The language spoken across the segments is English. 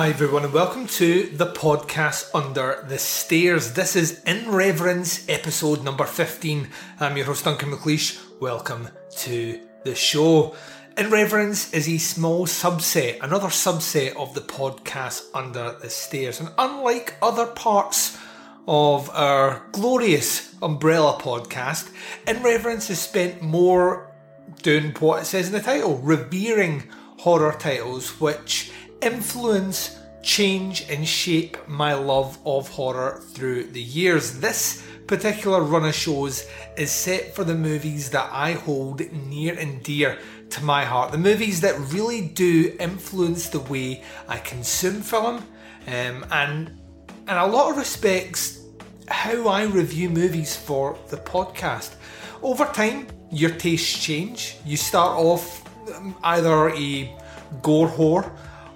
Hi, everyone, and welcome to the podcast Under the Stairs. This is In Reverence, episode number 15. I'm your host, Duncan McLeish. Welcome to the show. In Reverence is a small subset, another subset of the podcast Under the Stairs. And unlike other parts of our glorious umbrella podcast, In Reverence has spent more doing what it says in the title, revering horror titles, which influence, change, and shape my love of horror through the years. This particular run of shows is set for the movies that I hold near and dear to my heart. The movies that really do influence the way I consume film, um, and in a lot of respects, how I review movies for the podcast. Over time, your tastes change. You start off um, either a gore whore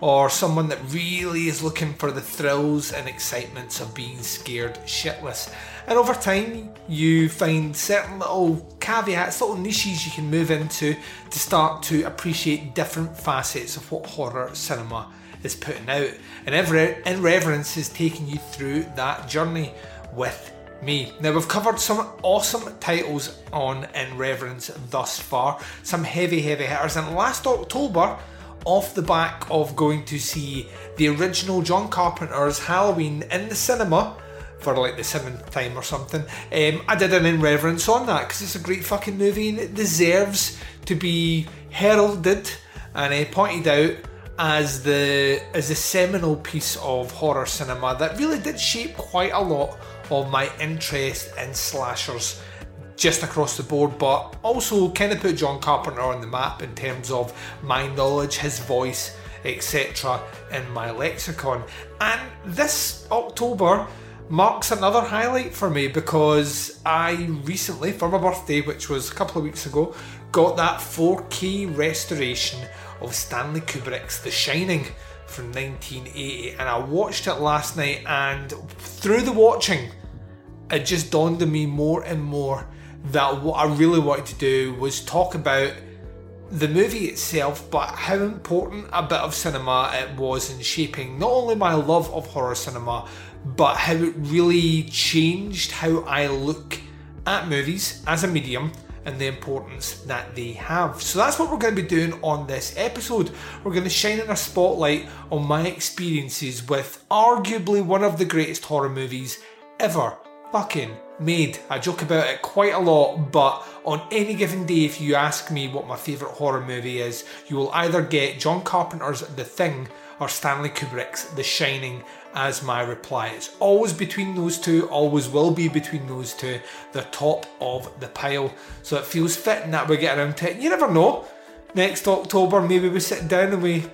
or someone that really is looking for the thrills and excitements of being scared shitless. And over time, you find certain little caveats, little niches you can move into to start to appreciate different facets of what horror cinema is putting out. And In Reverence is taking you through that journey with me. Now, we've covered some awesome titles on In Reverence thus far, some heavy, heavy hitters. And last October, off the back of going to see the original John Carpenter's Halloween in the cinema for like the seventh time or something. Um, I did an in reverence on that because it's a great fucking movie and it deserves to be heralded and uh, pointed out as the as a seminal piece of horror cinema that really did shape quite a lot of my interest in slashers just across the board, but also kind of put John Carpenter on the map in terms of my knowledge, his voice, etc., in my lexicon. And this October marks another highlight for me because I recently, for my birthday, which was a couple of weeks ago, got that 4K restoration of Stanley Kubrick's The Shining from 1980, and I watched it last night. And through the watching, it just dawned on me more and more that what I really wanted to do was talk about the movie itself, but how important a bit of cinema it was in shaping not only my love of horror cinema, but how it really changed how I look at movies as a medium and the importance that they have. So that's what we're going to be doing on this episode. We're going to shine in a spotlight on my experiences with arguably one of the greatest horror movies ever fucking made. I joke about it quite a lot, but on any given day, if you ask me what my favourite horror movie is, you will either get John Carpenter's The Thing or Stanley Kubrick's The Shining as my reply. It's always between those two, always will be between those two, the top of the pile. So it feels fitting that we get around to it. You never know. Next October, maybe we sit down and we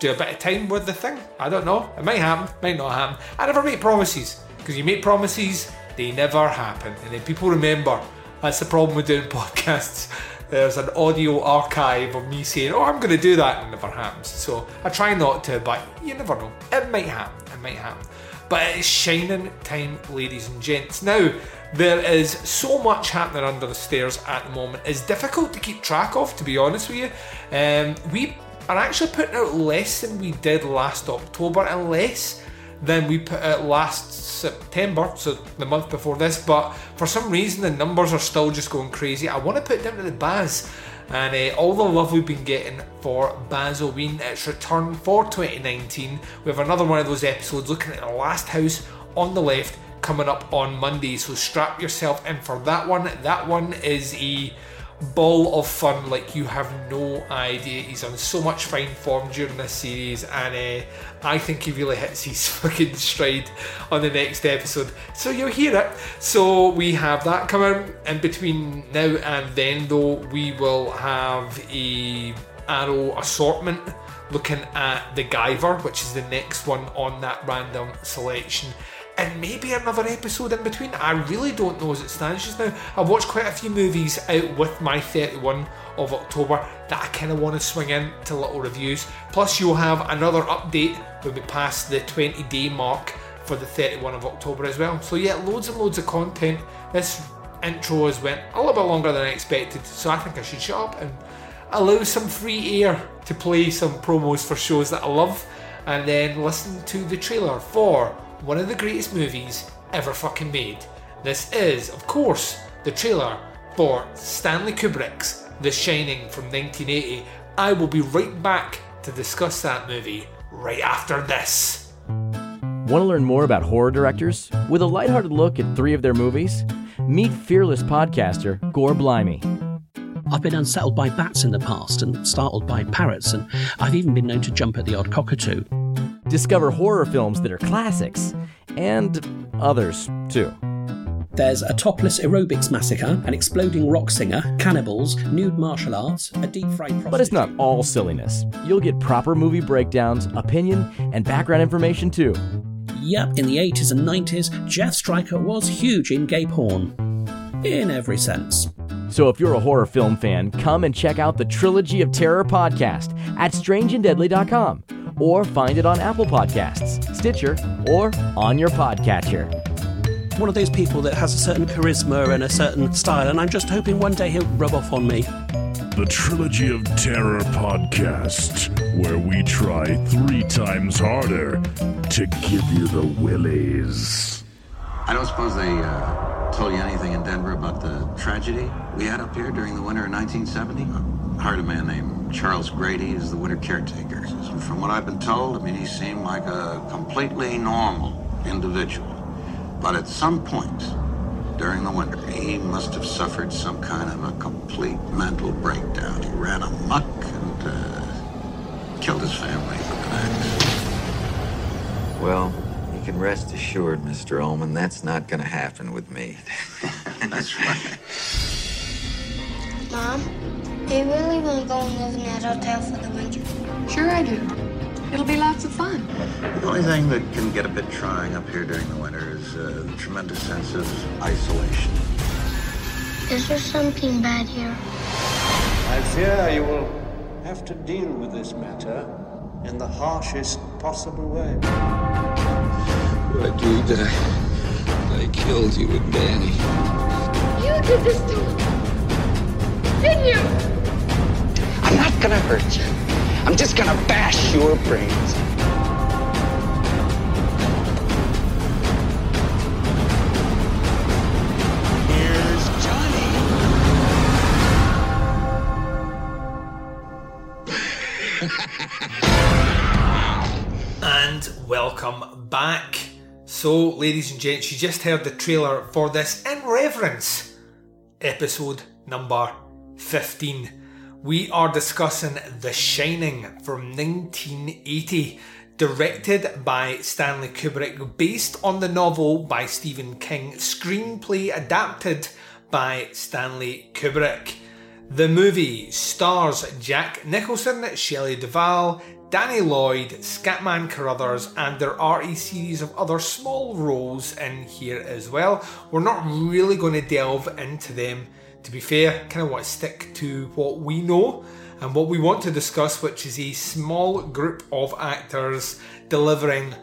do a bit of time with the thing. I don't know. It might happen, might not happen. I never make promises. Because you make promises, they never happen. And then people remember. That's the problem with doing podcasts. There's an audio archive of me saying, oh, I'm going to do that, and it never happens. So I try not to, but you never know. It might happen. It might happen. But it's shining time, ladies and gents. Now, there is so much happening under the stairs at the moment. It's difficult to keep track of, to be honest with you. Um, we are actually putting out less than we did last October, unless than we put out last September, so the month before this. But for some reason, the numbers are still just going crazy. I want to put it down to the Baz and uh, all the love we've been getting for Bazoween, its return for 2019. We have another one of those episodes looking at the last house on the left coming up on Monday, so strap yourself in for that one. That one is a ball of fun like you have no idea. He's on so much fine form during this series, and uh, I think he really hits his fucking stride on the next episode. So you'll hear it. So we have that coming in between now and then, though. We will have a Arrow assortment looking at the Guyver, which is the next one on that random selection and maybe another episode in between. I really don't know as it stands just now. I've watched quite a few movies out with my 31 of October that I kind of want to swing in to little reviews. Plus, you'll have another update when we pass the 20 day mark for the 31 of October as well. So, yeah, loads and loads of content. This intro has went a little bit longer than I expected, so I think I should shut up and allow some free air to play some promos for shows that I love and then listen to the trailer for one of the greatest movies ever fucking made. This is, of course, the trailer for Stanley Kubrick's The Shining from 1980. I will be right back to discuss that movie right after this. Want to learn more about horror directors? With a lighthearted look at three of their movies? Meet fearless podcaster Gore Blimey. I've been unsettled by bats in the past and startled by parrots, and I've even been known to jump at the odd cockatoo. Discover horror films that are classics and others too. There's a topless aerobics massacre, an exploding rock singer, cannibals, nude martial arts, a deep fried prostitute. But it's not all silliness. You'll get proper movie breakdowns, opinion, and background information too. Yep, in the 80s and 90s, Jeff Stryker was huge in gay porn. In every sense. So if you're a horror film fan, come and check out the Trilogy of Terror podcast at strangeanddeadly.com or find it on Apple Podcasts, Stitcher, or on your podcatcher. One of those people that has a certain charisma and a certain style, and I'm just hoping one day he'll rub off on me. The Trilogy of Terror podcast, where we try three times harder to give you the willies. I don't suppose they uh, told you anything in Denver about the tragedy we had up here during the winter of 1970? I hired a man named Charles Grady as the winter caretaker. From what I've been told, I mean, he seemed like a completely normal individual. But at some point during the winter, he must have suffered some kind of a complete mental breakdown. He ran amok and uh, killed his family. Well, can rest assured, Mr. Ullman, that's not going to happen with me. That's right. Mom, do you really want to go and live in that hotel for the winter? Sure I do. It'll be lots of fun. The only thing that can get a bit trying up here during the winter is uh, the tremendous sense of isolation. Is there something bad here? I fear you will have to deal with this matter in the harshest possible way. I do that. I killed you and Danny. You did this to me. Didn't you? I'm not gonna hurt you. I'm just gonna bash your brains. Here's Johnny. and welcome back. So, ladies and gents, you just heard the trailer for this In Reverence episode number 15. We are discussing The Shining from 1980, directed by Stanley Kubrick, based on the novel by Stephen King, screenplay adapted by Stanley Kubrick. The movie stars Jack Nicholson, Shelley Duvall, Danny Lloyd, Scatman Crothers, and there are a series of other small roles in here as well. We're not really going to delve into them. To be fair, kind of want to stick to what we know and what we want to discuss, which is a small group of actors delivering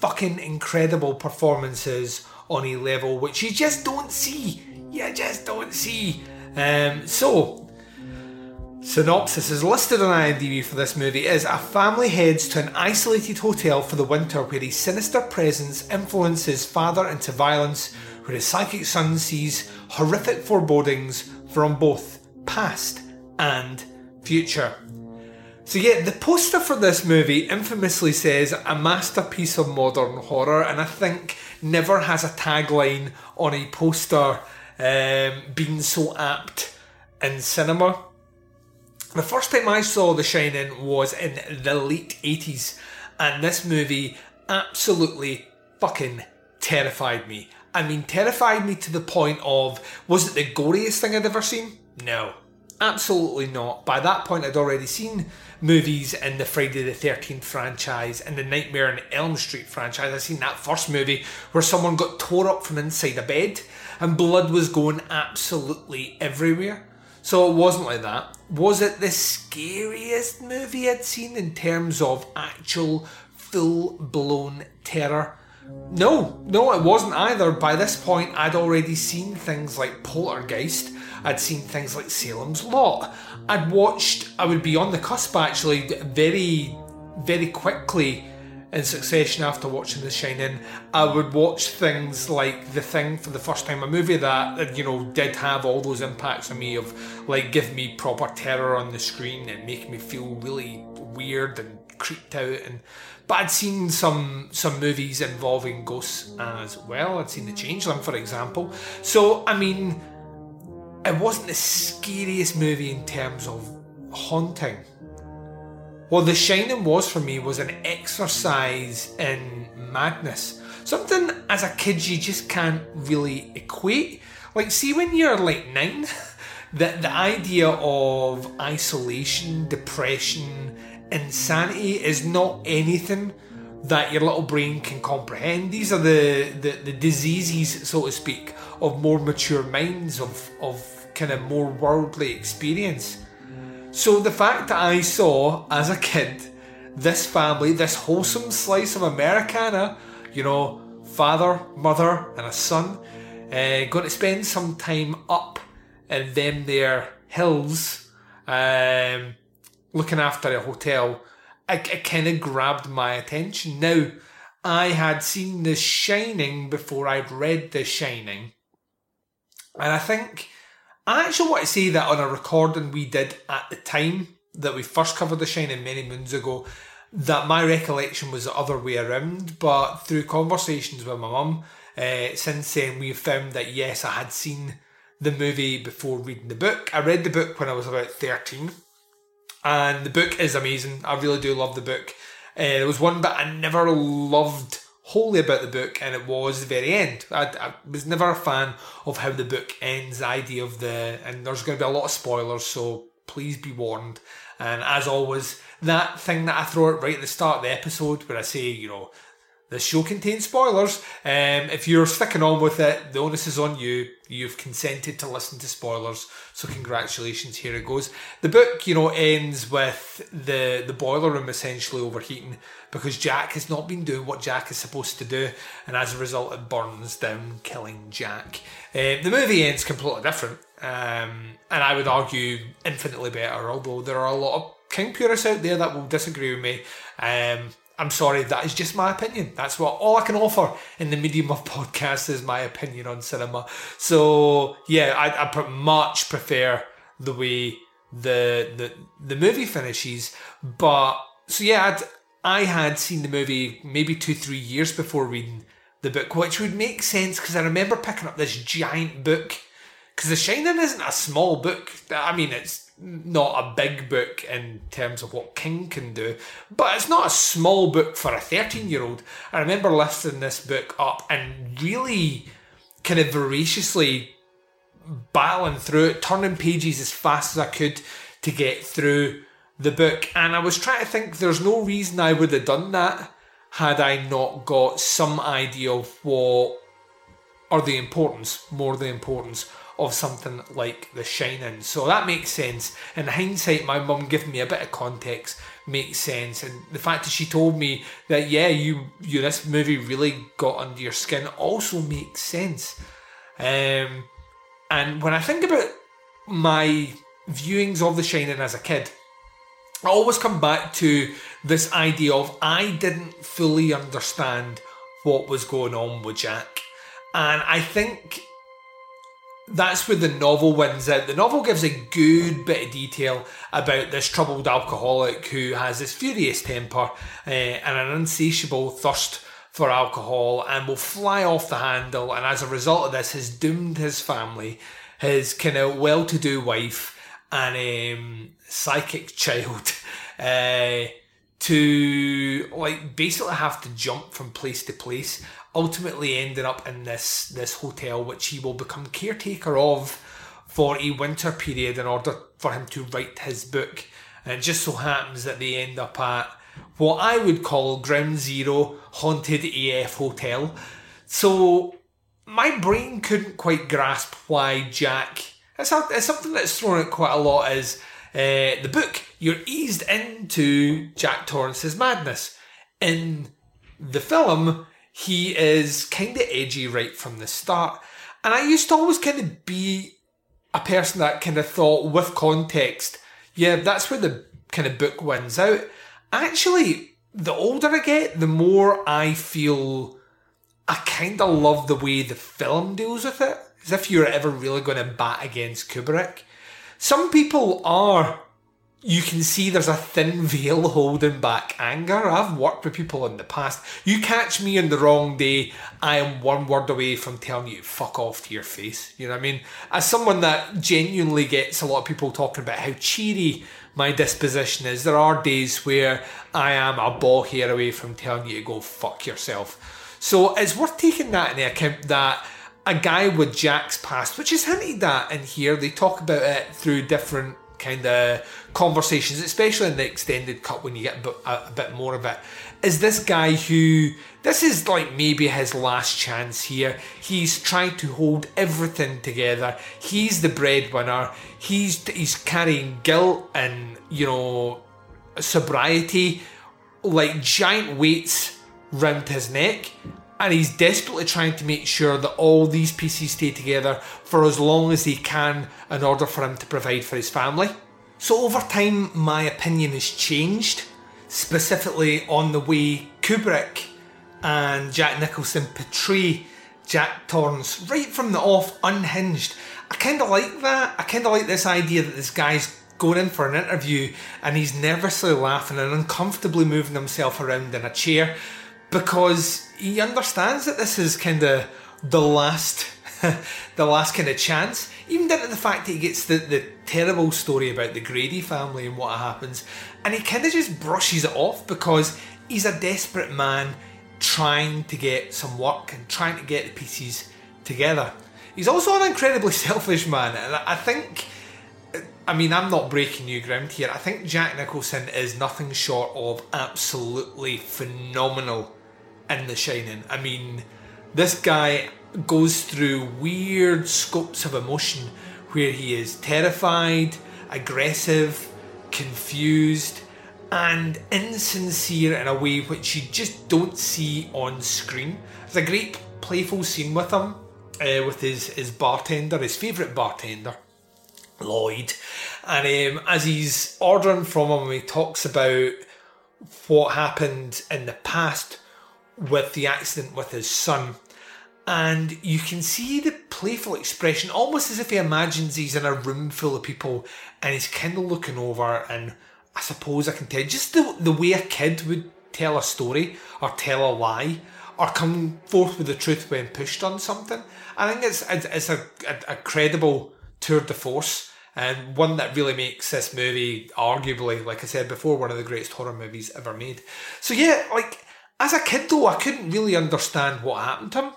fucking incredible performances on a level which you just don't see. You just don't see. Um, so, synopsis is listed on IMDb for this movie is a family heads to an isolated hotel for the winter where a sinister presence influences father into violence, where his psychic son sees horrific forebodings from both past and future. So yeah, the poster for this movie infamously says a masterpiece of modern horror, and I think never has a tagline on a poster um, been so apt in cinema. The first time I saw The Shining was in the late 80s, and this movie absolutely fucking terrified me. I mean, terrified me to the point of was it the goriest thing I'd ever seen? No, absolutely not. By that point, I'd already seen movies in the Friday the 13th franchise and the Nightmare on Elm Street franchise. I've seen that first movie where someone got tore up from inside a bed and blood was going absolutely everywhere. So it wasn't like that. Was it the scariest movie I'd seen in terms of actual full blown terror? No, no, it wasn't either. By this point, I'd already seen things like Poltergeist, I'd seen things like Salem's Lot. I'd watched, I would be on the cusp actually, very, very quickly in succession after watching The Shining. I would watch things like The Thing for the first time, a movie that, you know, did have all those impacts on me of like give me proper terror on the screen and make me feel really weird and creeped out and but I'd seen some some movies involving ghosts as well. I'd seen The Changeling, for example. So I mean, it wasn't the scariest movie in terms of haunting. What The Shining was for me was an exercise in madness. Something as a kid you just can't really equate. Like, see, when you're like nine, the, the idea of isolation, depression, insanity is not anything that your little brain can comprehend. These are the, the, the diseases, so to speak, of more mature minds, of, of kind of more worldly experience. So the fact that I saw as a kid this family, this wholesome slice of Americana, you know, father, mother, and a son, uh, going to spend some time up in them their hills, um, looking after a hotel, it, it kind of grabbed my attention. Now, I had seen The Shining before I'd read The Shining, and I think I actually want to say that on a recording we did at the time that we first covered The Shining many moons ago, that my recollection was the other way around. But through conversations with my mum, uh, since then we've found that yes, I had seen the movie before reading the book. I read the book when I was about 13, and the book is amazing. I really do love the book. Uh, there was one bit I never loved wholly about the book, and it was the very end. I, I, was never a fan of how the book ends, the idea of the, and there's going to be a lot of spoilers, so please be warned. And as always, that thing that I throw out right at the start of the episode, where I say, you know, the show contains spoilers. Um, if you're sticking on with it, the onus is on you. You've consented to listen to spoilers, so congratulations. Here it goes. The book, you know, ends with the the boiler room essentially overheating because Jack has not been doing what Jack is supposed to do, and as a result, it burns down, killing Jack. Um, the movie ends completely different, um, and I would argue infinitely better. Although there are a lot of king purists out there that will disagree with me. Um, I'm sorry, that is just my opinion. That's what all I can offer in the medium of podcast is my opinion on cinema. So yeah, I, I much prefer the way the the the movie finishes. But so yeah, I'd, I had seen the movie maybe two three years before reading the book, which would make sense because I remember picking up this giant book. Because The Shining isn't a small book. I mean, it's not a big book in terms of what King can do, but it's not a small book for a 13 year old. I remember lifting this book up and really kind of voraciously battling through it, turning pages as fast as I could to get through the book. And I was trying to think there's no reason I would have done that had I not got some idea of what or the importance, more the importance of something like The Shining. So that makes sense. In hindsight, my mum giving me a bit of context makes sense, and the fact that she told me that yeah, you you this movie really got under your skin also makes sense. Um, and when I think about my viewings of The Shining as a kid, I always come back to this idea of I didn't fully understand what was going on with Jack. And I think that's where the novel wins out. The novel gives a good bit of detail about this troubled alcoholic who has this furious temper uh, and an insatiable thirst for alcohol and will fly off the handle, and as a result of this, has doomed his family his kind of well-to-do wife and um, psychic child uh, to like basically have to jump from place to place, ultimately ending up in this this hotel which he will become caretaker of for a winter period in order for him to write his book. And it just so happens that they end up at what I would call Ground Zero Haunted AF Hotel. So my brain couldn't quite grasp why Jack. It's, a, it's something that's thrown out quite a lot Is uh, the book. You're eased into Jack Torrance's madness. In the film, he is kind of edgy right from the start. And I used to always kind of be a person that kind of thought, with context, yeah, that's where the kind of book wins out. Actually, the older I get, the more I feel I kind of love the way the film deals with it. As if you're ever really going to bat against Kubrick. Some people are. You can see there's a thin veil holding back anger. I've worked with people in the past. You catch me in the wrong day, I am one word away from telling you fuck off to your face. You know what I mean? As someone that genuinely gets a lot of people talking about how cheery my disposition is, there are days where I am a ball hair away from telling you to go fuck yourself. So it's worth taking that into account that a guy with Jack's past, which is hinted at in here, they talk about it through different kind of conversations, especially in the extended cut when you get a bit, more of it. Is this guy who this is like maybe his last chance here. He's trying to hold everything together. He's the breadwinner. He's he's carrying guilt and you know sobriety like giant weights round his neck and he's desperately trying to make sure that all these pieces stay together for as long as he can in order for him to provide for his family. So, over time, my opinion has changed, specifically on the way Kubrick and Jack Nicholson portray Jack Torrance right from the off, unhinged. I kind of like that. I kind of like this idea that this guy's going in for an interview and he's nervously laughing and uncomfortably moving himself around in a chair because he understands that this is kind of the last the last kind of chance. Even down to the fact that he gets the, the terrible story about the Grady family and what happens and he kind of just brushes it off because he's a desperate man trying to get some work and trying to get the pieces together. He's also an incredibly selfish man and I think I mean, I'm not breaking new ground here. I think Jack Nicholson is nothing short of absolutely phenomenal in The Shining. I mean, this guy goes through weird scopes of emotion where he is terrified, aggressive, confused, and insincere in a way which you just don't see on screen. There's a great playful scene with him, uh, with his, his bartender, his favourite bartender Lloyd. And um, as he's ordering from him, he talks about what happened in the past with the accident with his son. And you can see the playful expression, almost as if he imagines he's in a room full of people and he's kind of looking over. And I suppose I can tell just the, the way a kid would tell a story or tell a lie or come forth with the truth when pushed on something. I think it's, it's a, a, a credible tour de force and one that really makes this movie arguably, like I said before, one of the greatest horror movies ever made. So yeah, like as a kid though, I couldn't really understand what happened to him,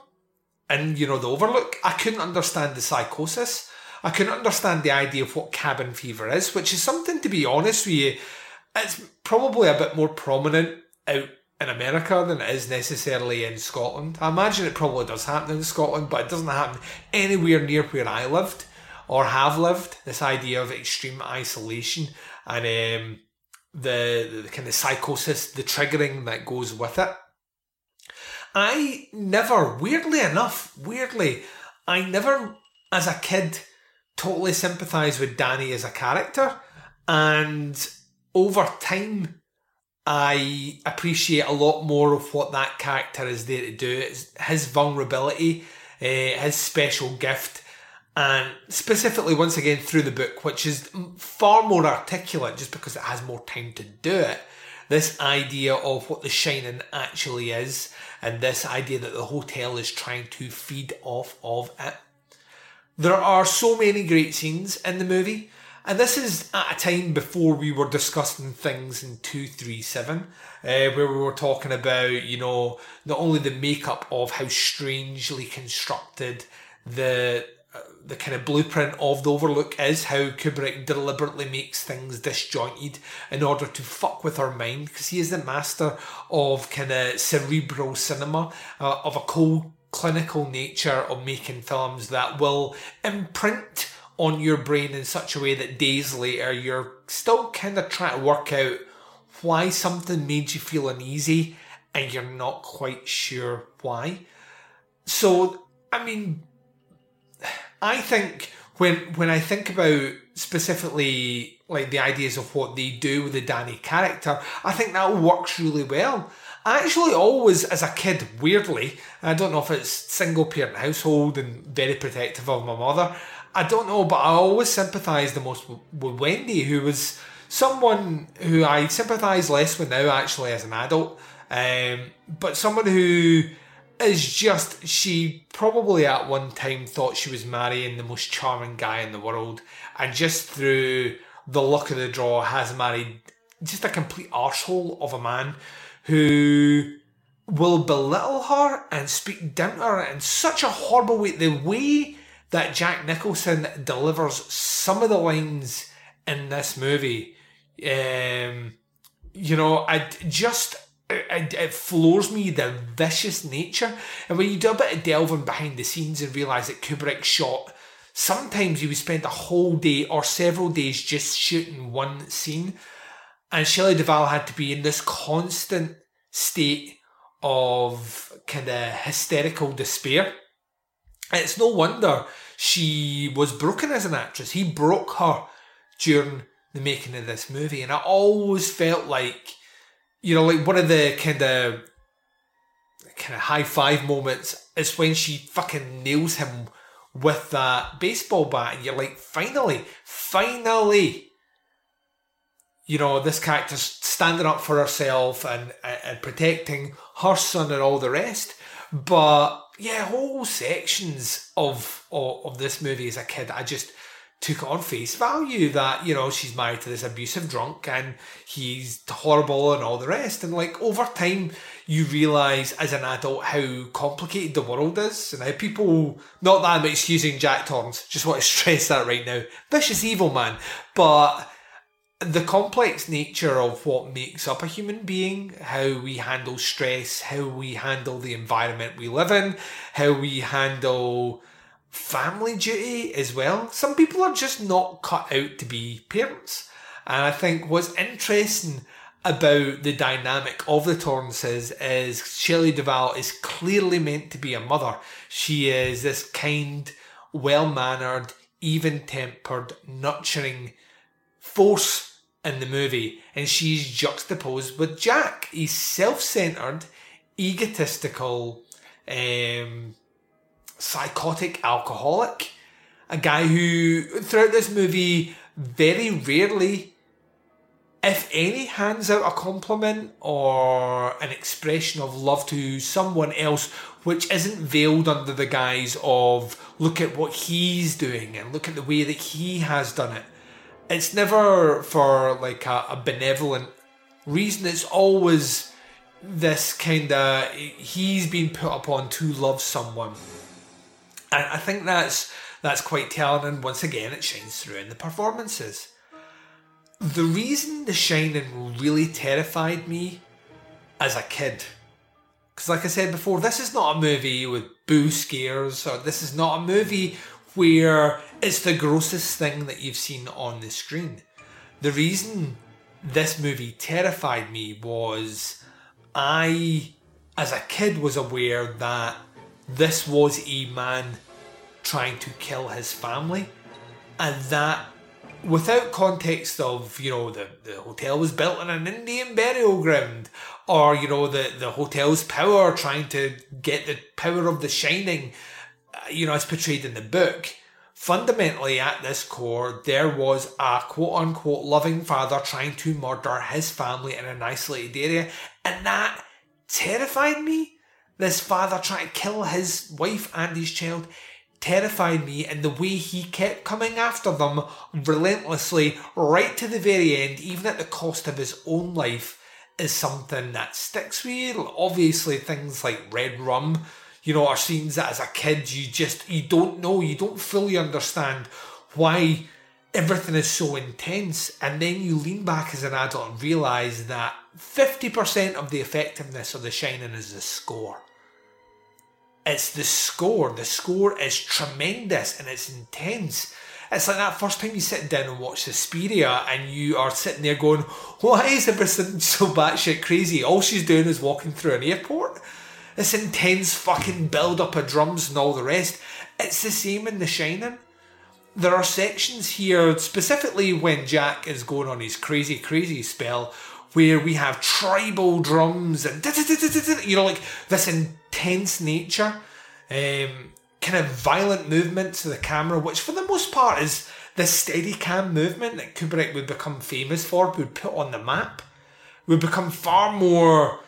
and you know the Overlook. I couldn't understand the psychosis. I couldn't understand the idea of what cabin fever is, which is something to be honest with you, it's probably a bit more prominent out in America than it is necessarily in Scotland. I imagine it probably does happen in Scotland, but it doesn't happen anywhere near where I lived or have lived. This idea of extreme isolation and um, the, the kind of psychosis, the triggering that goes with it. I never, weirdly enough, weirdly, I never, as a kid, totally sympathised with Danny as a character. And over time, I appreciate a lot more of what that character is there to do. It's his vulnerability, uh, his special gift, and specifically once again through the book, which is far more articulate just because it has more time to do it. This idea of what the Shining actually is, and this idea that the hotel is trying to feed off of it. There are so many great scenes in the movie, and this is at a time before we were discussing things in 237, uh, where we were talking about, you know, not only the makeup of how strangely constructed the the kind of blueprint of the Overlook is, how Kubrick deliberately makes things disjointed in order to fuck with our mind, because he is the master of kind of cerebral cinema, uh, of a cold clinical nature of making films that will imprint on your brain in such a way that days later you're still kind of trying to work out why something made you feel uneasy and you're not quite sure why. So, I mean, I think when when I think about specifically like the ideas of what they do with the Danny character, I think that works really well. I actually always, as a kid, weirdly, I don't know if it's single parent household and very protective of my mother. I don't know, but I always sympathised the most with Wendy, who was someone who I sympathise less with now, actually, as an adult. Um, but someone who is just, she probably at one time thought she was marrying the most charming guy in the world, and just through the luck of the draw has married just a complete arsehole of a man who will belittle her and speak down to her in such a horrible way. The way that Jack Nicholson delivers some of the lines in this movie, um, you know, I just it, it, floors me the vicious nature. And when you do a bit of delving behind the scenes and realise that Kubrick shot, sometimes he would spend a whole day or several days just shooting one scene. And Shelley Duvall had to be in this constant state of kind of hysterical despair. It's no wonder she was broken as an actress. He broke her during the making of this movie. And I always felt like, you know, like one of the kind of kind of high five moments is when she fucking nails him with that baseball bat and you're like, finally, finally, you know, this character's standing up for herself and, and protecting her son and all the rest. But yeah, whole sections of, of, of this movie as a kid, I just took on face value that you know she's married to this abusive drunk and he's horrible and all the rest. And like over time you realize as an adult how complicated the world is. And how people not that I'm excusing Jack Torrance just want to stress that right now. Vicious evil man. But the complex nature of what makes up a human being, how we handle stress, how we handle the environment we live in, how we handle family duty as well. Some people are just not cut out to be parents. And I think what's interesting about the dynamic of the Torrances is Shelley Duvall is clearly meant to be a mother. She is this kind, well mannered, even tempered, nurturing force in the movie, and she's juxtaposed with Jack. He's self centered, egotistical, um, psychotic alcoholic. A guy who, throughout this movie, very rarely, if any, hands out a compliment or an expression of love to someone else, which isn't veiled under the guise of look at what he's doing and look at the way that he has done it it's never for like a, a benevolent reason. It's always this kind of he's been put upon to love someone, and I think that's that's quite telling. And once again, it shines through in the performances. The reason The Shining really terrified me as a kid, because like I said before, this is not a movie with boo scares, or this is not a movie where it's the grossest thing that you've seen on the screen. The reason this movie terrified me was I, as a kid, was aware that this was a man trying to kill his family, and that without context of you know the, the hotel was built on an Indian burial ground or you know the the hotel's power trying to get the power of the shining uh, you know, as portrayed in the book, fundamentally at this core, there was a quote unquote loving father trying to murder his family in an isolated area, and that terrified me. This father trying to kill his wife and his child terrified me and the way he kept coming after them relentlessly right to the very end, even at the cost of his own life, is something that sticks with you. Obviously, things like Red Rum, you know, are scenes that as a kid you just you don't know, you don't fully understand why everything is so intense, and then you lean back as an adult and realise that 50% of the effectiveness of The Shining is the score. It's the score. The score is tremendous and it's intense. It's like that first time you sit down and watch Suspiria and you are sitting there going, why is everything so batshit crazy? All she's doing is walking through an airport. This intense fucking build up of drums and all the rest. It's the same in The Shining. There are sections here, specifically when Jack is going on his crazy, crazy spell, where we have tribal drums and you know, like this intense nature, um, kind of violent movements of the camera, which for the most part is the steady cam movement that Kubrick would become famous for, would put on the map, would become far more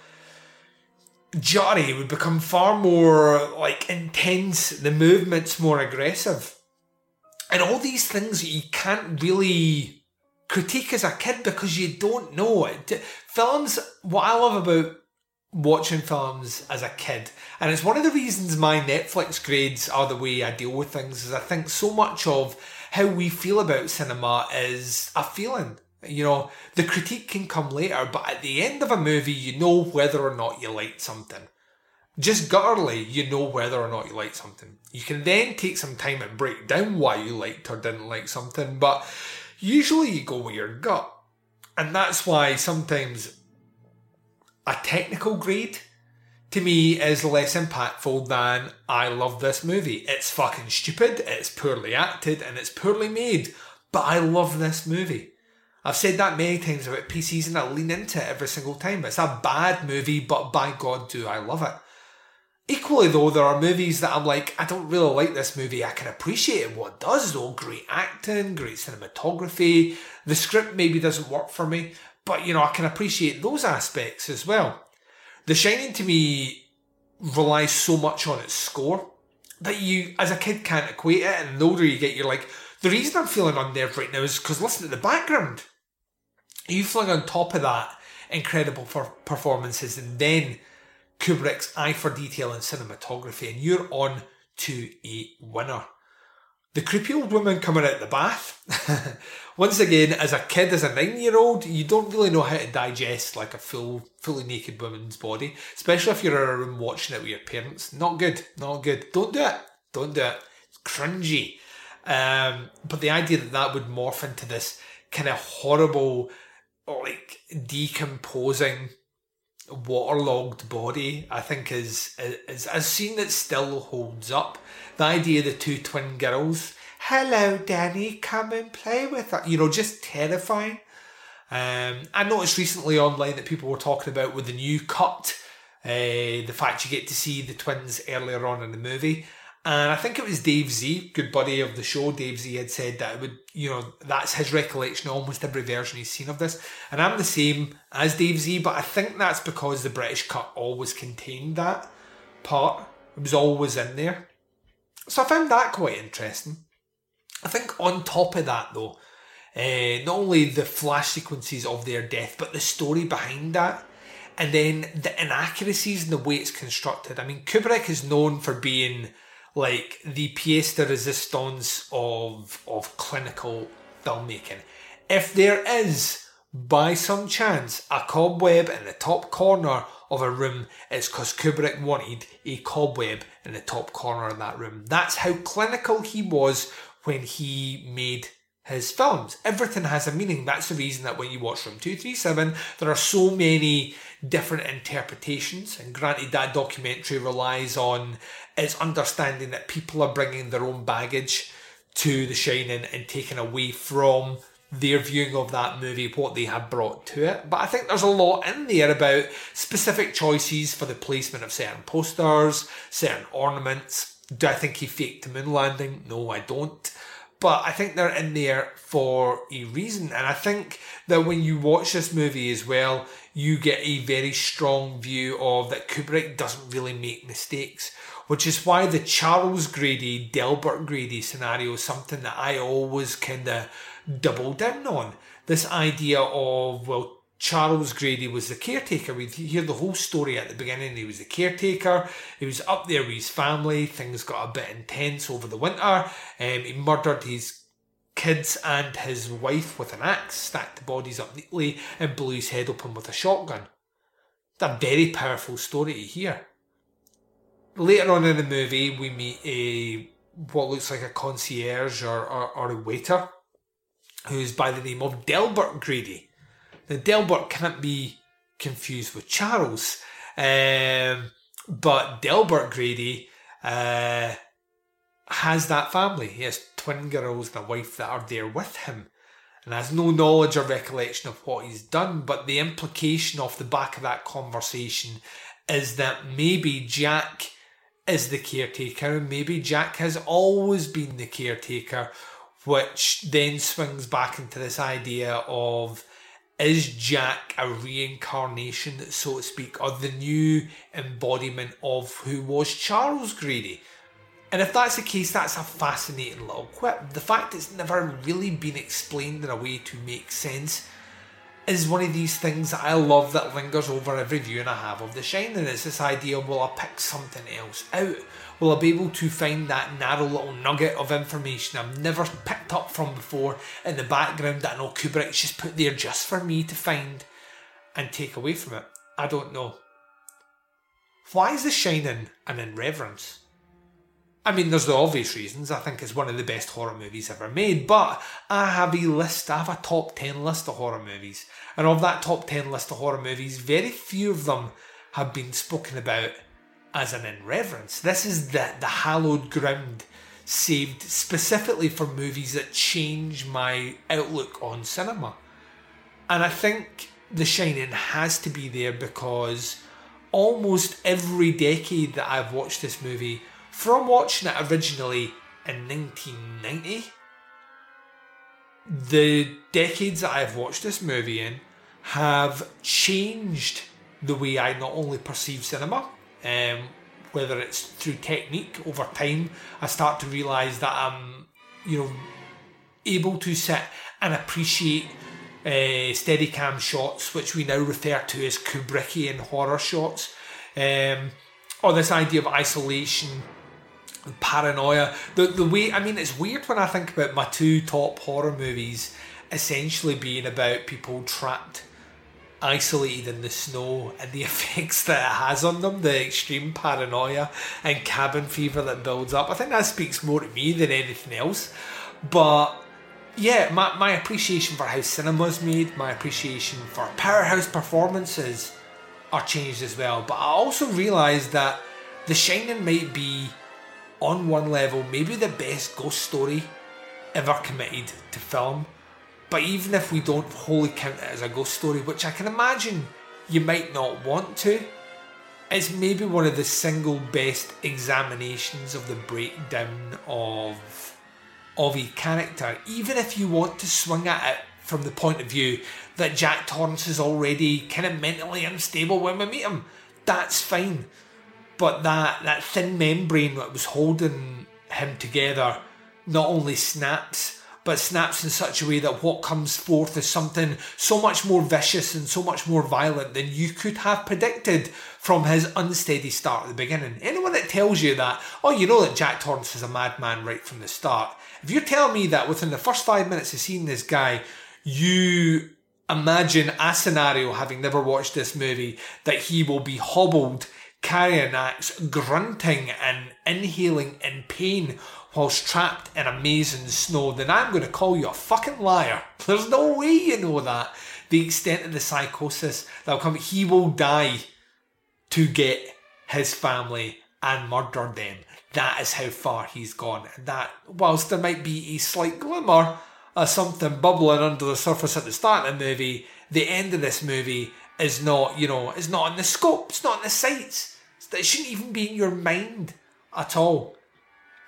jarry, would become far more like intense, the movements more aggressive. And all these things you can't really critique as a kid because you don't know it. Films, what I love about watching films as a kid, and it's one of the reasons my Netflix grades are the way I deal with things, is I think so much of how we feel about cinema is a feeling. You know, the critique can come later, but at the end of a movie, you know whether or not you liked something. Just gutturally, you know whether or not you like something. You can then take some time and break down why you liked or didn't like something, but usually you go with your gut. And that's why sometimes a technical grade to me is less impactful than I love this movie. It's fucking stupid, it's poorly acted, and it's poorly made, but I love this movie. I've said that many times about PCs and I lean into it every single time. It's a bad movie, but by God, do I love it. Equally, though, there are movies that I'm like, I don't really like this movie. I can appreciate it. what it does, though. Great acting, great cinematography. The script maybe doesn't work for me, but you know, I can appreciate those aspects as well. The Shining to me relies so much on its score that you, as a kid, can't equate it. And the older you get, you're like, the reason I'm feeling unnerved right now is because listen to the background. You fling on top of that incredible performances and then Kubrick's eye for detail and cinematography, and you're on to a winner. The creepy old woman coming out the bath. Once again, as a kid, as a nine year old, you don't really know how to digest like a full, fully naked woman's body, especially if you're in a room watching it with your parents. Not good, not good. Don't do it. Don't do it. It's cringy. Um, but the idea that that would morph into this kind of horrible, like decomposing waterlogged body, I think is, is a scene that still holds up. The idea of the two twin girls, hello Danny, come and play with us, you know, just terrifying. Um, I noticed recently online that people were talking about with the new cut, uh, the fact you get to see the twins earlier on in the movie. And I think it was Dave Z, good buddy of the show. Dave Z had said that it would, you know, that's his recollection almost every version he's seen of this. And I'm the same as Dave Z, but I think that's because the British cut always contained that part. It was always in there. So I found that quite interesting. I think on top of that, though, uh, not only the flash sequences of their death, but the story behind that. And then the inaccuracies in the way it's constructed. I mean, Kubrick is known for being like the pièce de résistance of of clinical filmmaking. If there is, by some chance, a cobweb in the top corner of a room, it's because Kubrick wanted a cobweb in the top corner of that room. That's how clinical he was when he made his films. Everything has a meaning. That's the reason that when you watch Room 237, there are so many different interpretations. And granted, that documentary relies on its understanding that people are bringing their own baggage to The Shining and taking away from their viewing of that movie what they have brought to it. But I think there's a lot in there about specific choices for the placement of certain posters, certain ornaments. Do I think he faked the moon landing? No, I don't. but I think they're in there for a reason. And I think that when you watch this movie as well, you get a very strong view of that Kubrick doesn't really make mistakes, which is why the Charles Grady, Delbert Grady scenario is something that I always kind of double down on. This idea of, well, Charles Grady was the caretaker. We hear the whole story at the beginning. He was the caretaker. He was up there with his family. Things got a bit intense over the winter. Um, he murdered his kids and his wife with an axe, stacked the bodies up neatly, and blew his head open with a shotgun. A very powerful story to hear. Later on in the movie, we meet a what looks like a concierge or, or, or a waiter who's by the name of Delbert Grady now, Delbert can't be confused with Charles, um, but Delbert Grady uh, has that family. He has twin girls and a wife that are there with him and has no knowledge or recollection of what he's done. But the implication off the back of that conversation is that maybe Jack is the caretaker, and maybe Jack has always been the caretaker, which then swings back into this idea of is Jack a reincarnation, so to speak, or the new embodiment of who was Charles Grady? And if that's the case, that's a fascinating little quip. The fact it's never really been explained in a way to make sense is one of these things that I love that lingers over every viewing I have of The Shining. It's this idea, will I pick something else out? Will I be able to find that narrow little nugget of information I've never picked up from before in the background that I know Kubrick's just put there just for me to find and take away from it? I don't know. Why is The Shining an irreverence? I mean, there's the obvious reasons. I think it's one of the best horror movies ever made, but I have a list, I have a top 10 list of horror movies. And of that top 10 list of horror movies, very few of them have been spoken about as an irreverence. This is the, the hallowed ground saved specifically for movies that change my outlook on cinema. And I think The Shining has to be there because almost every decade that I've watched this movie, from watching it originally in 1990, the decades that I've watched this movie in have changed the way I not only perceive cinema, um, whether it's through technique over time, I start to realise that I'm, you know, able to sit and appreciate uh, Steadicam shots, which we now refer to as Kubrickian horror shots, um, or this idea of isolation, paranoia. The the way I mean, it's weird when I think about my two top horror movies essentially being about people trapped isolated in the snow and the effects that it has on them, the extreme paranoia and cabin fever that builds up. I think that speaks more to me than anything else. But yeah, my, my appreciation for how cinema's made, my appreciation for powerhouse performances are changed as well. But I also realise that The Shining might be, on one level, maybe the best ghost story ever committed to film. But even if we don't wholly count it as a ghost story, which I can imagine you might not want to, it's maybe one of the single best examinations of the breakdown of of a character. Even if you want to swing at it from the point of view that Jack Torrance is already kind of mentally unstable when we meet him, that's fine. But that, that thin membrane that was holding him together not only snaps, but snaps in such a way that what comes forth is something so much more vicious and so much more violent than you could have predicted from his unsteady start at the beginning. Anyone that tells you that, oh, you know that Jack Torrance is a madman right from the start. If you tell me that within the first five minutes of seeing this guy, you imagine a scenario, having never watched this movie, that he will be hobbled, axe, grunting and inhaling in pain whilst trapped in amazing snow, then I'm going to call you a fucking liar. There's no way you know that. The extent of the psychosis that will come, he will die to get his family and murder them. That is how far he's gone. And that, whilst there might be a slight glimmer of something bubbling under the surface at the start of the movie, the end of this movie is not, you know, is not in the scope, it's not in the sights. It shouldn't even be in your mind at all.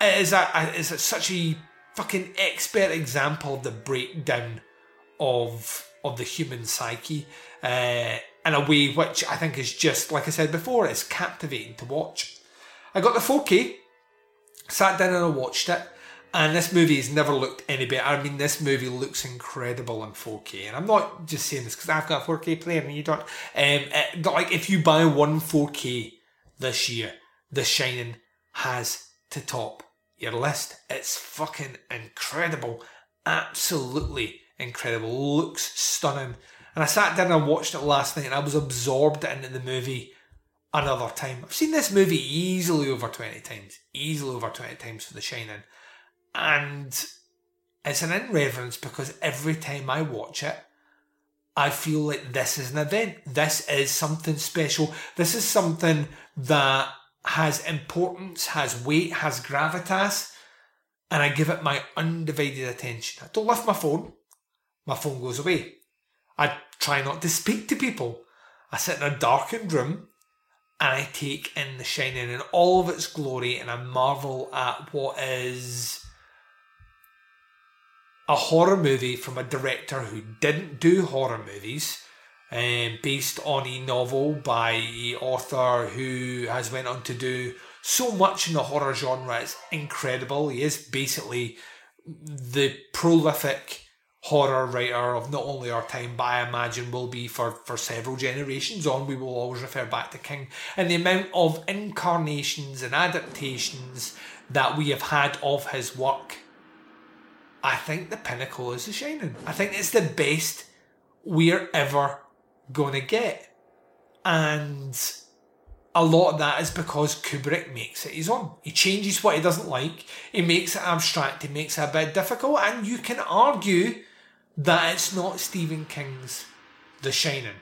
Is that is it such a fucking expert example of the breakdown of of the human psyche uh, in a way which I think is just like I said before, it's captivating to watch. I got the 4K, sat down and I watched it. And this movie has never looked any better. I mean, this movie looks incredible in 4K. And I'm not just saying this because I've got a 4K player and you don't. Um, it, like, if you buy one 4K this year, The Shining has to top your list. It's fucking incredible. Absolutely incredible. Looks stunning. And I sat down and watched it last night and I was absorbed into the movie another time. I've seen this movie easily over 20 times. Easily over 20 times for The Shining. And it's an irreverence because every time I watch it, I feel like this is an event. This is something special. This is something that has importance, has weight, has gravitas, and I give it my undivided attention. I don't lift my phone, my phone goes away. I try not to speak to people. I sit in a darkened room and I take in The Shining in all of its glory and I marvel at what is a horror movie from a director who didn't do horror movies, um, based on a novel by a author who has went on to do so much in the horror genre. It's incredible. He is basically the prolific horror writer of not only our time, but I imagine will be for, for several generations on. We will always refer back to King. And the amount of incarnations and adaptations that we have had of his work I think the pinnacle is The Shining. I think it's the best we're ever going to get. And a lot of that is because Kubrick makes it his own. He changes what he doesn't like, he makes it abstract, he makes it a bit difficult, and you can argue that it's not Stephen King's The Shining.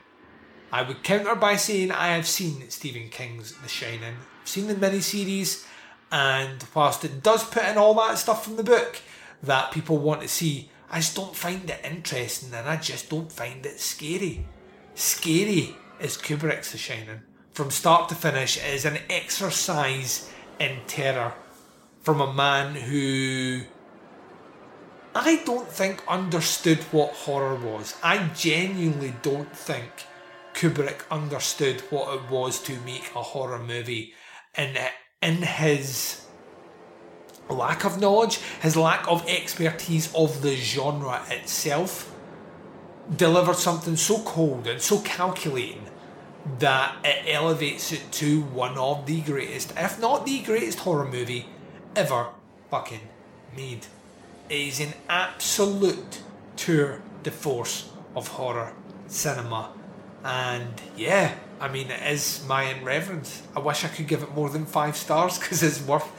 I would counter by saying I have seen Stephen King's The Shining. I've seen the miniseries, and whilst it does put in all that stuff from the book, that people want to see. I just don't find it interesting and I just don't find it scary. Scary is Kubrick's The Shining. From start to finish, it is an exercise in terror from a man who I don't think understood what horror was. I genuinely don't think Kubrick understood what it was to make a horror movie in in his lack of knowledge, his lack of expertise of the genre itself, delivered something so cold and so calculating that it elevates it to one of the greatest, if not the greatest horror movie ever fucking made. It is an absolute tour de force of horror cinema. And yeah, I mean, it is my irreverence. I wish I could give it more than five stars because it's worth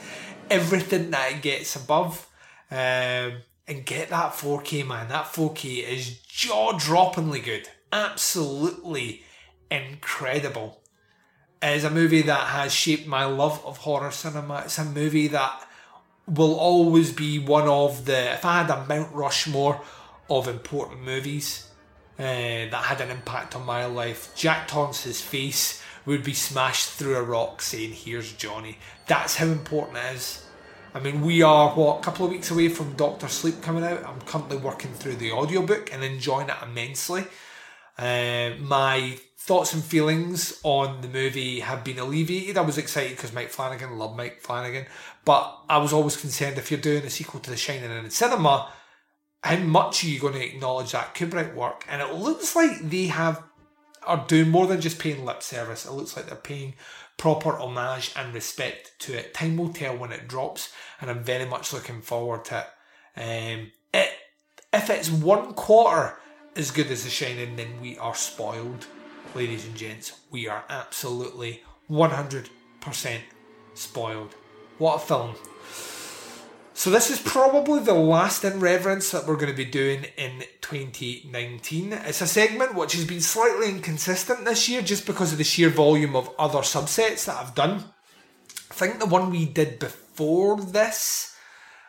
everything that it gets above. Um, and get that 4K, man. That 4K is jaw droppingly good. Absolutely incredible. It is a movie that has shaped my love of horror cinema. It's a movie that will always be one of the. If I had a Mount Rushmore of important movies uh, that had an impact on my life, Jack Torrance's face would be smashed through a rock saying, Here's Johnny. That's how important it is. I mean, we are, what, a couple of weeks away from Doctor Sleep coming out. I'm currently working through the audiobook and enjoying it immensely. Uh, my thoughts and feelings on the movie have been alleviated. I was excited because Mike Flanagan, love Mike Flanagan, but I was always concerned if you're doing a sequel to The Shining in cinema, how much are you going to acknowledge that Kubrick work? And it looks like they have are doing more than just paying lip service. It looks like they're paying proper homage and respect to it. Time will tell when it drops, and I'm very much looking forward to it. Um, it if it's one quarter as good as The Shining, then we are spoiled, ladies and gents. We are absolutely 100% spoiled. What a film! So this is probably the last irreverence that we're going to be doing in 2019. It's a segment which has been slightly inconsistent this year just because of the sheer volume of other subsets that I've done. I think the one we did before this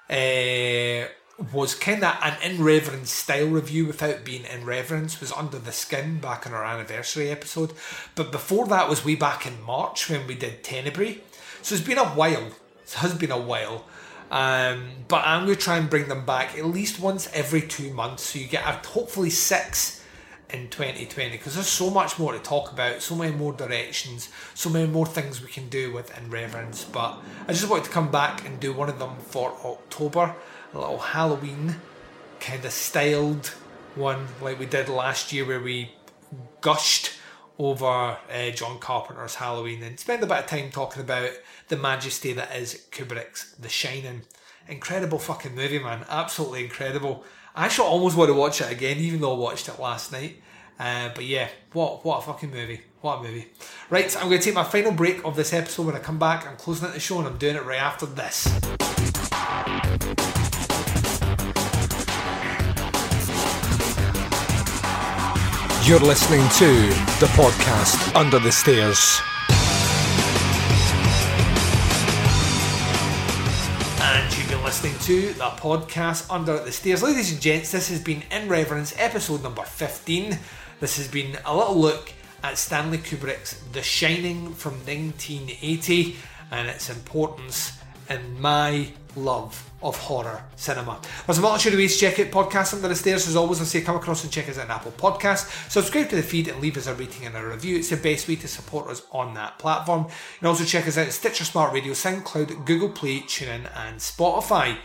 uh, was kind of an irreverence style review without being irreverence was under the skin back in our anniversary episode but before that was way back in march when we did tenebrae so it's been a while it has been a while Um, but I'm going to try and bring them back at least once every two months, so you get hopefully six in 2020 because there's so much more to talk about, so many more directions, so many more things we can do with In Reverence. But I just wanted to come back and do one of them for October, a little Halloween kind of styled one like we did last year where we gushed over uh, John Carpenter's Halloween and spend a bit of time talking about the majesty that is Kubrick's The Shining. Incredible fucking movie, man. Absolutely incredible. I actually almost want to watch it again, even though I watched it last night. Uh, but yeah, what what a fucking movie. What a movie. Right, I'm going to take my final break of this episode. When I come back, I'm closing out the show and I'm doing it right after this. You're listening to the podcast Under the Stairs. And you've been listening to the podcast Under the Stairs. Ladies and gents, this has been In Reverence, episode number 15. This has been a little look at Stanley Kubrick's The Shining from 1980 and its importance in my love of horror cinema. There's a multitude of ways to check out Podcast Under the Stairs. As always, I say come across and check us out on Apple Podcasts. Subscribe to the feed and leave us a rating and a review. It's the best way to support us on that platform. You can also check us out on Stitcher Smart Radio, SoundCloud, Google Play, TuneIn, and Spotify.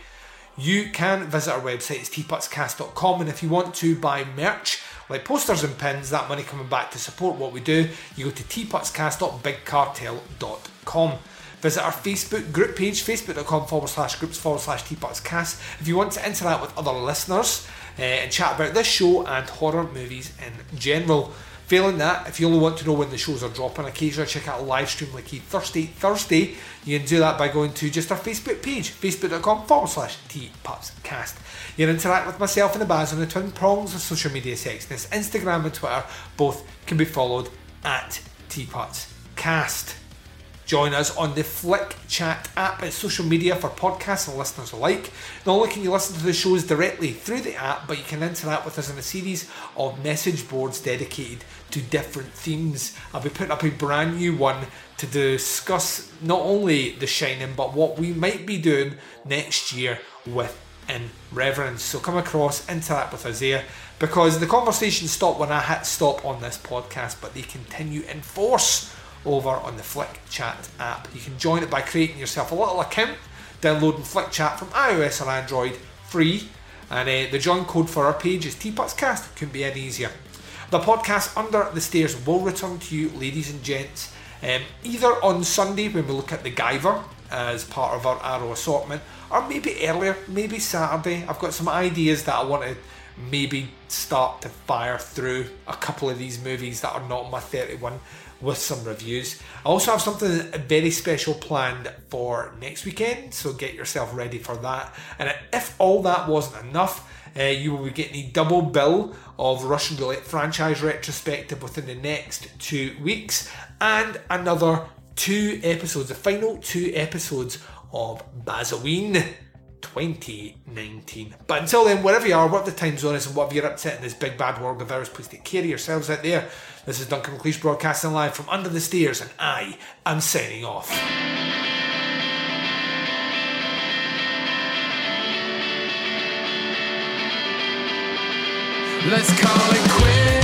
You can visit our website, it's teapotscast.com, and if you want to buy merch, like posters and pins, that money coming back to support what we do, you go to teapotscast.bigcartel.com. Visit our Facebook group page, facebook.com forward slash groups forward slash teapotscast. If you want to interact with other listeners uh, and chat about this show and horror movies in general. Failing that, if you only want to know when the shows are dropping, occasionally check out a live stream like Thursday. Thursday, you can do that by going to just our Facebook page, facebook.com forward slash teapotscast. You can interact with myself and the Baz on the twin prongs of social media sexiness. Instagram and Twitter both can be followed at teapotscast. Join us on the Flick Chat app. It's social media for podcasts and listeners alike. Not only can you listen to the shows directly through the app, but you can interact with us in a series of message boards dedicated to different themes. I'll be putting up a brand new one to discuss not only The Shining, but what we might be doing next year with In Reverence. So come across, interact with us there, because the conversations stop when I hit stop on this podcast, but they continue in force over on the Flick Chat app. You can join it by creating yourself a little account, downloading Flick Chat from iOS or Android free, and uh, the join code for our page is TeapotsCast. Couldn't be any easier. The podcast Under the Stairs will return to you, ladies and gents, um, either on Sunday when we look at the Guyver as part of our Arrow assortment, or maybe earlier, maybe Saturday. I've got some ideas that I want to maybe start to fire through a couple of these movies that are not my 31 with some reviews. I also have something very special planned for next weekend, so get yourself ready for that. And if all that wasn't enough, uh, you will be getting a double bill of Russian Roulette franchise retrospective within the next two weeks, and another two episodes, the final two episodes of Bazoween 2019. But until then, wherever you are, what the time zone is, and whatever you're up to in this big bad world of ours, please take care of yourselves out there. This is Duncan McLeish broadcasting live from under the stairs, and I am signing off. Let's call it quits,